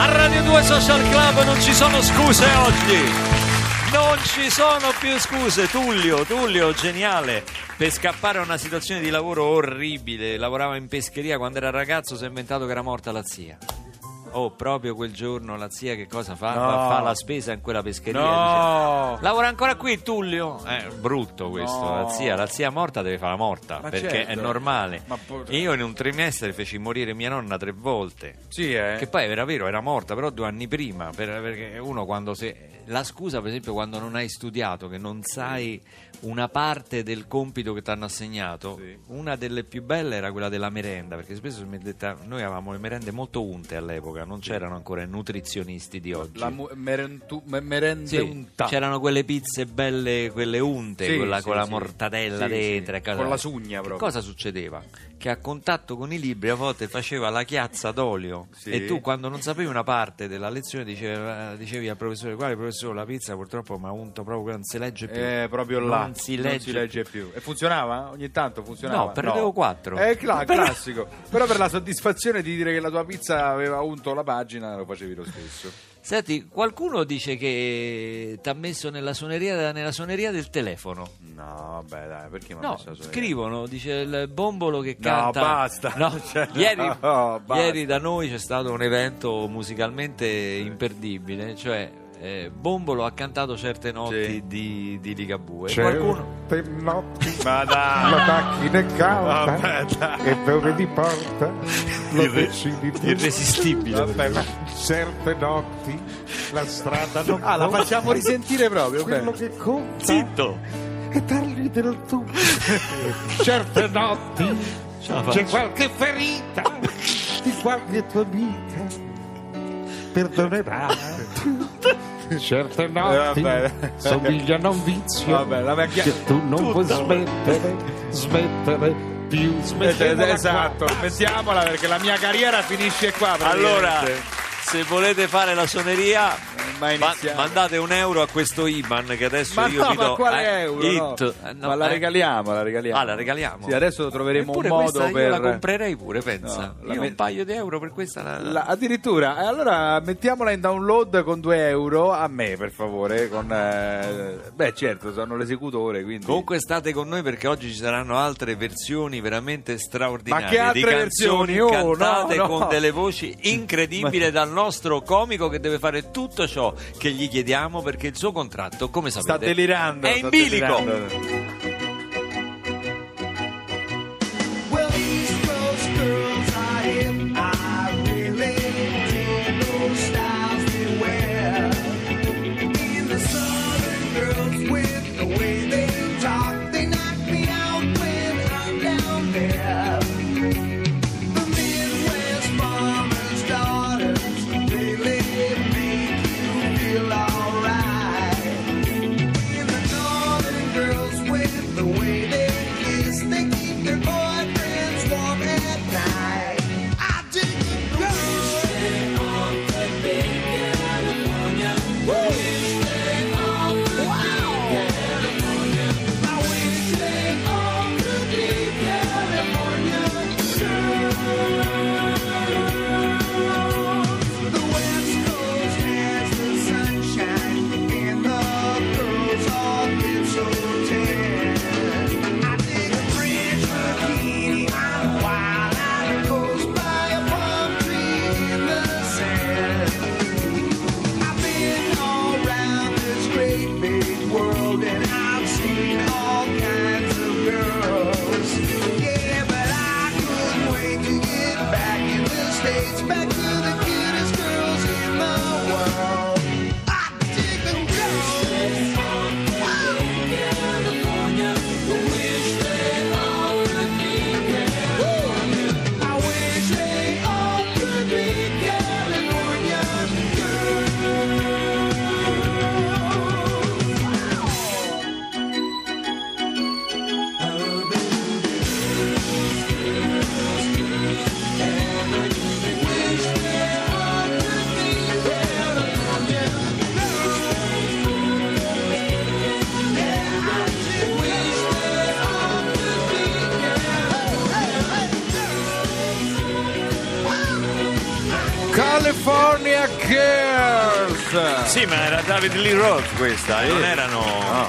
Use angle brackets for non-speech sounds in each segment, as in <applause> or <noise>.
A Radio 2 Social Club non ci sono scuse oggi. Non ci sono più scuse. Tullio, Tullio, geniale. Per scappare a una situazione di lavoro orribile, lavorava in pescheria quando era ragazzo, si è inventato che era morta la zia. Oh, proprio quel giorno la zia che cosa fa? No. Va- Fa la spesa in quella pescheria. No. dice, Lavora ancora qui Tullio? È brutto questo. No. La zia, la zia morta deve fare la morta Ma perché è certo. normale. Ma por- Io in un trimestre feci morire mia nonna tre volte. Sì, eh. Che poi era vero, era morta, però due anni prima. per- perché uno quando se. La scusa, per esempio, quando non hai studiato, che non sai una parte del compito che ti hanno assegnato, Sì. una delle più belle era quella della merenda, perché spesso noi avevamo le merende molto unte all'epoca, non c'erano ancora i nutrizionisti di oggi. La mu- merentu- me- merende Sì, c'erano quelle pizze belle, quelle unte, Sì, quella sì, con la sì. mortadella Sì, dentro. sì. Con la sugna Che proprio. Cosa succedeva? Che a contatto con i libri a volte faceva la chiazza d'olio Sì. e tu quando non sapevi una parte della lezione diceva- dicevi al professore quale professore la pizza purtroppo mi ha unto proprio non si legge più. Eh, proprio là. Non si legge, più. E funzionava? Ogni tanto funzionava? No, perdevo quattro. È cla- Però- <laughs> classico. Però per la soddisfazione di dire che la tua pizza aveva unto la pagina lo facevi lo stesso. Senti, qualcuno dice che ti ha messo nella suoneria, nella suoneria del telefono. No, vabbè, dai, perché mi ha No, messo la suoneria? scrivono, dice il bombolo che No, canta. basta. No, <laughs> Cioè, ieri, no, basta. ieri da noi c'è stato un evento musicalmente imperdibile, cioè eh, Bombolo ha cantato certe notti Sì. di, di Ligabue. Qualcuno Certe notti Ma dai. la macchina è calda Vabbè, dai. e dove ti porta lo Irre- decidi tu. irresistibile. Vabbè, ma- Certe notti la strada non Ah, la facciamo risentire proprio. Quello bene. che conta Zitto! è dargli del tu. <laughs> Certe notti c'è faccio. qualche ferita di qualche tua amica perdonerà. <laughs> Certe notti Eh, somigliano a un vizio Vabbè, la vecchia- che tu non puoi smettere, smettere più. Eh, Smettetela esatto, qua. mettiamola perché la mia carriera finisce qua. Allora, se volete fare la suoneria, ma ma- iniziamo. mandate un euro a questo IBAN che adesso Ma io no, vi ma do. quale eh, euro? It. no? Eh, no, ma la eh. regaliamo, la regaliamo. Ah, la regaliamo? Sì, adesso troveremo un modo per. io la comprerei pure, pensa. No, io me- un paio di euro per questa la- La- addirittura, eh, allora mettiamola in download con 2 euro a me per favore. Con, eh, beh, certo, sono l'esecutore. Quindi. Comunque state con noi perché oggi ci saranno altre versioni veramente straordinarie Ma che altre di canzoni versioni? Oh, cantate con delle voci incredibili dal nostro comico che deve fare tutto ciò che gli chiediamo perché il suo contratto, come sapete, sta delirando. è in bilico. delirando. California Girls. Sì, ma era David Lee Roth questa, non erano No,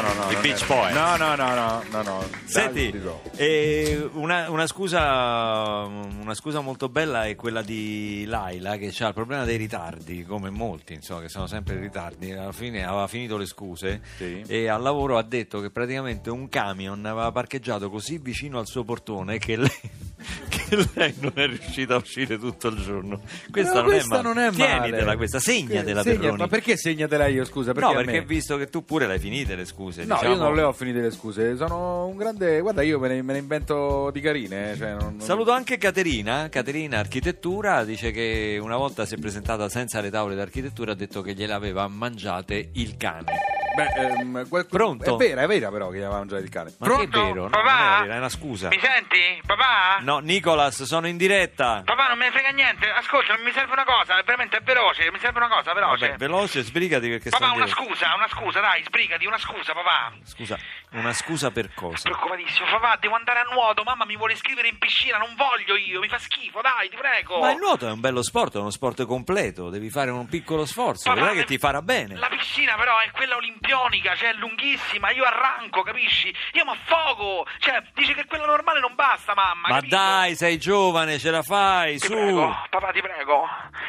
no, no, no. i Beach Boys. No, no, no, no, no, no. Senti, eh, una, una scusa, una scusa molto bella è quella di Laila che ha il problema dei ritardi, come molti, insomma, che sono sempre in ritardi. Alla fine aveva finito le scuse Sì. e al lavoro ha detto che praticamente un camion aveva parcheggiato così vicino al suo portone che lei, <laughs> che lei non è riuscita a uscire tutto il giorno. Questa, No, non, questa è non è male. Tienitela questa, segnatela Segna- Perroni. Ma perché segnatela io, scusa? Perché no, perché me? visto che tu pure le hai finite le scuse. No, diciamo- io non le ho finite le scuse, sono un grande... Guarda, io me ne, me ne invento di carine. eh, Cioè non- non- Saluto anche Caterina, Caterina Architettura, dice che una volta si è presentata senza le tavole d'architettura, ha detto che gliele aveva mangiate il cane. Beh, ehm, quel- Pronto? È vera, è vera però che gli aveva mangiato il cane. Ma che è Pronto? vero? No, Papà? non è vera, è una scusa. Mi senti? Papà? No, Nicolas, sono in diretta. Papà, non me ne frega niente. Ascolta, mi serve una cosa, è veramente è veloce, mi serve una cosa, veloce. Vabbè, veloce, sbrigati perché papà, una diretta. scusa, una scusa, dai, sbrigati, una scusa, papà. Scusa, una scusa per cosa? Preoccupatissimo, papà, devo andare a nuoto, mamma mi vuole iscrivere in piscina, non voglio io, mi fa schifo, dai, ti prego. Ma il nuoto è un bello sport, è uno sport completo, devi fare un piccolo sforzo, Papà, vedrai che le- ti farà bene. La piscina però è quella olimpionica, cioè lunghissima, io arranco, capisci? Io mi affogo, cioè dice che quella normale non basta, mamma. Ma capito? dai, sei giovane, ce la fai, Ti su. prego, papà, ti prego.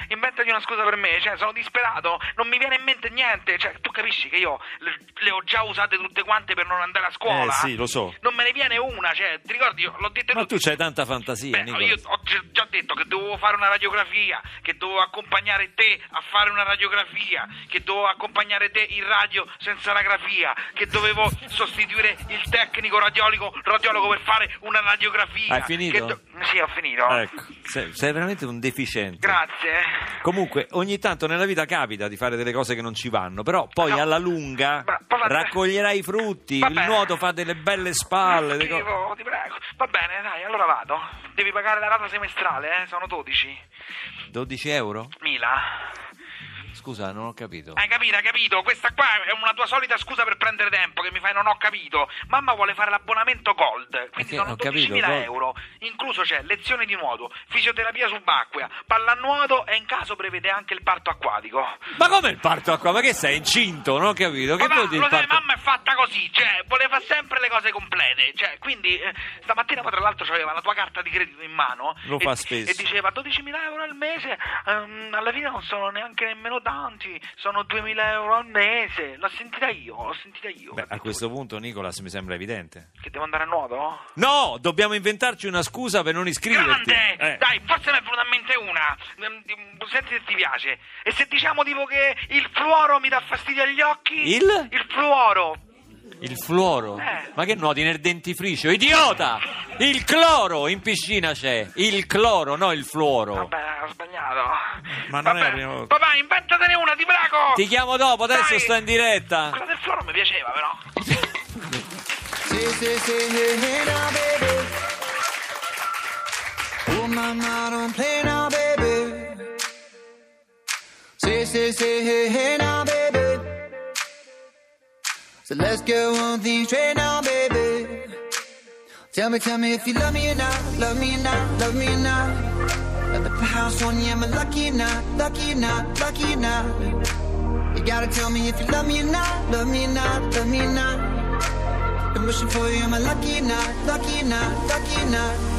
Inventati una scusa per me, cioè, sono disperato, non mi viene in mente niente. Cioè, tu capisci che io le, le ho già usate tutte quante per non andare a scuola? Eh, sì, lo so. Non me ne viene una, cioè, ti ricordi, l'ho detto Ma tu c'hai tanta fantasia, Beh, Nicolas. io ho gi- già detto che dovevo fare una radiografia, che dovevo accompagnare te a fare una radiografia, che dovevo accompagnare te in radio senza la grafia, che dovevo sostituire il tecnico radiologo, radiologo per fare una radiografia. Hai finito? do- Sì, ho finito. Ecco, sei, sei veramente un deficiente. Grazie. Comunque, ogni tanto nella vita capita di fare delle cose che non ci vanno, però poi No. alla lunga Ma- papà, raccoglierai i frutti, Vabbè. il nuoto fa delle belle spalle. le co- Schifo, ti prego. Va bene, dai, allora vado. Devi pagare la rata semestrale, eh? Sono 12. 12 euro? Mila. Scusa, non ho capito. Hai capito, hai capito? Questa qua è una tua solita scusa per prendere tempo che mi fai non ho capito. Mamma vuole fare l'abbonamento Gold, quindi sono ho capito, 12.000 Gold. euro. Incluso c'è lezioni di nuoto, fisioterapia subacquea, pallanuoto e in caso prevede anche il parto acquatico. Ma come il parto qua? Ma che sei incinto? Non ho capito. Che Papà, vuol dire lo sai, parto? mamma è fatta così, cioè, voleva sempre le cose complete, cioè, quindi eh, stamattina poi tra l'altro aveva la tua carta di credito in mano Lo e, fa spesso. e diceva 12.000 euro al mese, ehm, alla fine non sono neanche nemmeno tanti, sono 2.000 euro al mese, l'ho sentita io, l'ho sentita io. Beh, a questo punto, Nicolas, mi sembra evidente. Che devo andare a nuoto? No, dobbiamo inventarci una scusa per non iscriverti. Grande! Eh. Dai, forse mi è venuta in mente una. Ehm, Senti se ti piace. E se diciamo tipo che il fluoro mi dà fastidio agli occhi? Il? Il fluoro. Il fluoro? Eh. Ma che nuoti nel dentifricio? Idiota! Il cloro in piscina c'è. Il cloro, no il fluoro. Vabbè, ho sbagliato. Ma non è la Vabbè. prima volta. Papà, inventatene una, ti prego! Ti chiamo dopo, adesso Dai. sto in diretta. Quella del fluoro mi piaceva, però. Say, say, hey, hey now, baby. Oh, mama, don't play now, baby. Say, say, say, hey, hey now, baby. So let's go on things straight now, baby. Tell me, tell me if you love me or not, love me or not, love me or not. Let the house on you, am I lucky or not, lucky or not, lucky or not? You gotta tell me if you love me or not, love me or not, love me or not. I'm wishing for you, am I lucky or not? Lucky or not? Lucky or not?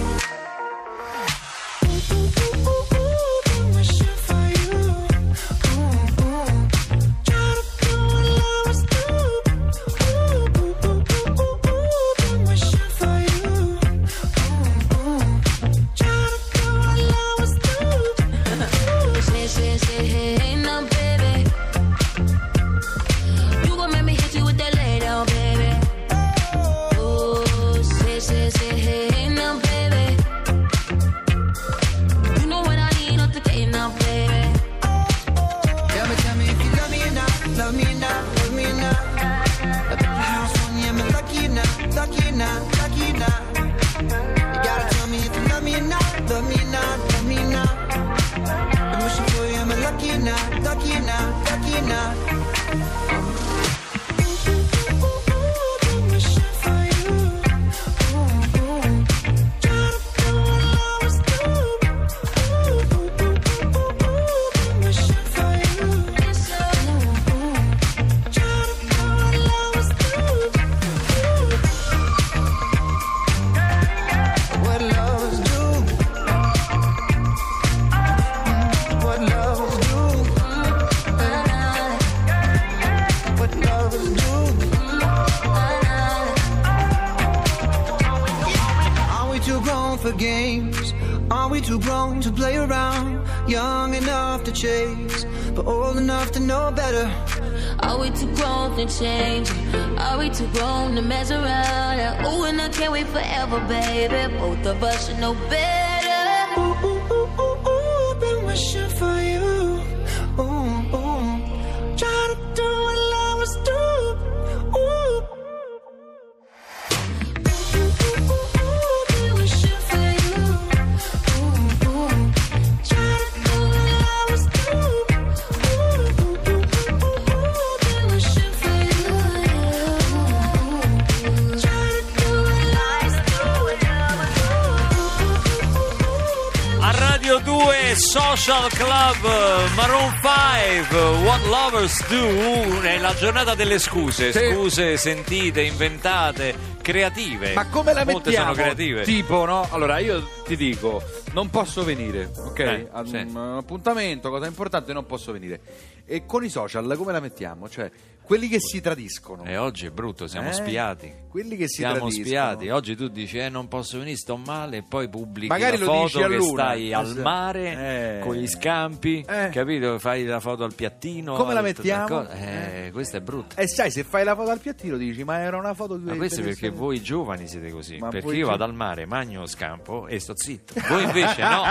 Young enough to chase, but old enough to know better. Are we too grown to change? Are we too grown to mess around? Ooh, and I can't wait forever, baby. Both of us should know better. Social Club Maroon 5 What Lovers Do è la giornata delle scuse, scuse sentite, inventate, creative. Ma come la Molte mettiamo? sono creative. Tipo, no? Allora, io ti dico, non posso venire, ok? Eh, Ad sì. un appuntamento, cosa importante, non posso venire. E con i social come la mettiamo? Cioè, quelli che si tradiscono. E oggi è brutto, siamo Eh? spiati. Quelli che si Siamo tradiscono. spiati. Oggi tu dici eh non posso venire, sto male e poi pubblichi Magari la foto che stai al Esatto. mare Eh. con gli scampi, Eh. capito? Fai la foto al piattino. Come la mettiamo? Eh, questa è brutta. E sai, se fai la foto al piattino dici, ma era una foto di Ma questo perché voi giovani siete così. Ma perché voi io vado al mare, magno scampo e sto zitto. Voi invece no.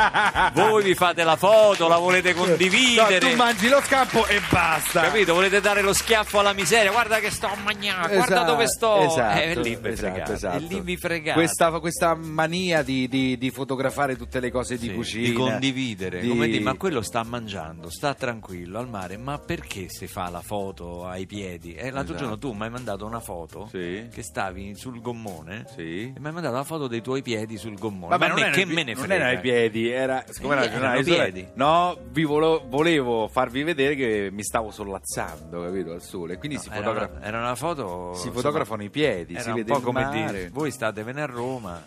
Voi vi fate la foto, la volete No, condividere. tu mangi lo scampo e basta. Capito? Volete dare lo schiaffo alla miseria. Guarda che sto a mangiare, guarda Esatto, dove sto. esatto, Eh, lì vi esatto, esatto. E lì vi fregate. Questa, questa mania di, di- di fotografare tutte le cose di Sì, cucina. di condividere di- come dire, ma quello sta mangiando sta tranquillo al mare ma perché si fa la foto ai piedi e l'altro Esatto. giorno tu mi hai mandato una foto Sì. che stavi sul gommone Sì. e mi hai mandato la foto dei tuoi piedi sul gommone Vabbè, ma non me che me ne Non frega era ai piedi, era siccome era erano sole- piedi. No, vi volo- volevo farvi vedere che mi stavo sollazzando, capito, al sole. Quindi si, era, fotografa- una, era una foto si insomma, fotografano i piedi, si un vede po' il come mare. dire voi state venendo a Roma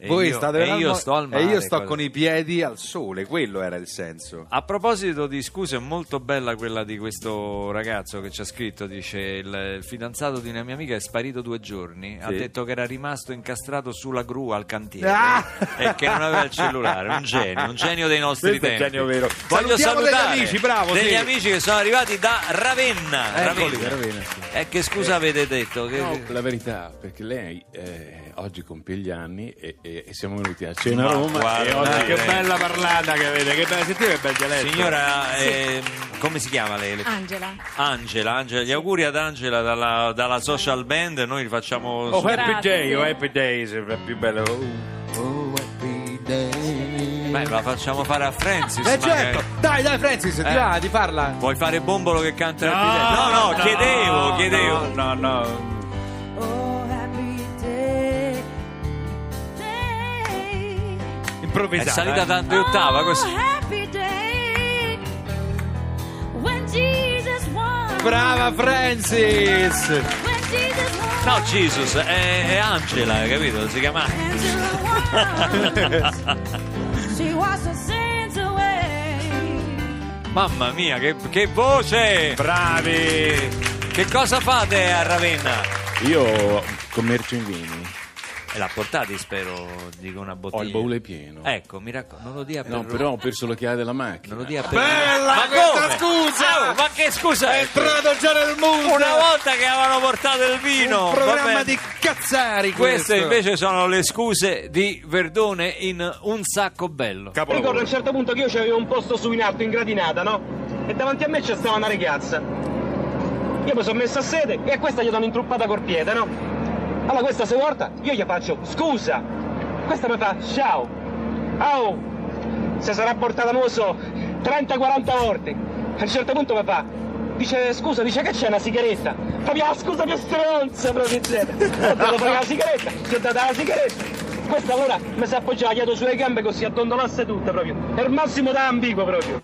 e Voi io, state e venendo io sto al mare e io sto cosa- con i piedi al sole, quello era il senso. A proposito di scuse, è molto bella quella di questo ragazzo che ci ha scritto, dice il, il fidanzato di una mia amica è sparito due giorni, ha Sì. detto che era rimasto incastrato sulla gru al cantiere Ah! e che non aveva il cellulare, un genio, un genio dei nostri Questo è tempi. genio vero. Voglio Salutiamo degli salutare amici, bravo, degli sì. amici che sono arrivati da Ravenna. Ravenna. Ravenna, sì. E che scusa avete detto? Che- No, la verità, perché lei eh, oggi compie gli anni e, e- e siamo venuti a cena a Roma guarda, e oggi che bella parlata che avete, che bella, sentite che bel dialetto. Signora, ehm, come si chiama lei? Angela. Angela, Angela, gli auguri ad Angela dalla, dalla social band, noi li facciamo Oh, su- happy day, oh, happy day, sempre più bello. Oh, oh, happy day. Beh, la facciamo fare a Francis. Eh magari. certo, dai, dai Francis, ti Eh. va di farla? Vuoi fare Bombolo che canta il bidet? No, no, chiedevo, chiedevo. No, no, È Improvvisata. salita eh. tante ottava così. Oh. Brava Francis! No, Jesus, è, è Angela, capito? Si chiama Angela won. she washed her sins away. Mamma mia, che, che voce! Bravi! Che cosa fate a Ravenna? io commercio in vini, l'ha portati, spero, dico una bottiglia. ho il baule pieno. Ecco, mi raccomando, non lo dia per No, però ho perso le chiavi della macchina. Non lo dia per Bella Ma questa come? scusa! Ah, ma che scusa? È entrato già nel mondo! Una volta che avevano portato il vino. Un programma vabbè. di cazzari Queste questo. invece sono le scuse di Verdone in Un sacco bello. Ricordo a un certo punto che io c'avevo un posto su in alto in gradinata, no? E davanti a me c'è stava una ragazza. Io mi sono messo a sede e a questa gli do un'intruppata col piede, no? Allora questa si volta, io gli faccio scusa. Questa mi fa ciao. Oh, se sarà portata, non lo so, 30-40 volte. A un certo punto mi fa, dice scusa, dice che c'è una sigaretta. Fa via, scusa che stronza, proprio zero. Ho dato la sigaretta, gli ho data la sigaretta. Questa allora mi si appoggiava dietro sulle gambe così addondolasse tutta proprio. È il massimo da ambiguo proprio.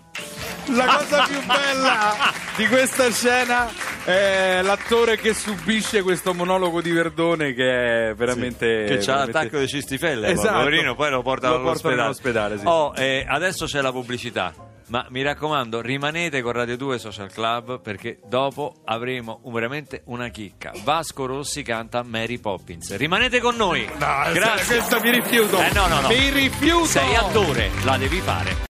La cosa più bella di questa scena è l'attore che subisce questo monologo di Verdone che è veramente... Che c'ha veramente- l'attacco di cistifelle, Esatto. poverino, poi lo portano Lo all'ospedale. all'ospedale, sì. Oh, eh, adesso c'è la pubblicità. Ma mi raccomando, rimanete con Radio 2 Social Club perché dopo avremo un- veramente una chicca. Vasco Rossi canta Mary Poppins. Rimanete con noi. No, Grazie. questo mi rifiuto. Eh, no, no, no. Mi rifiuto. Sei attore, la devi fare.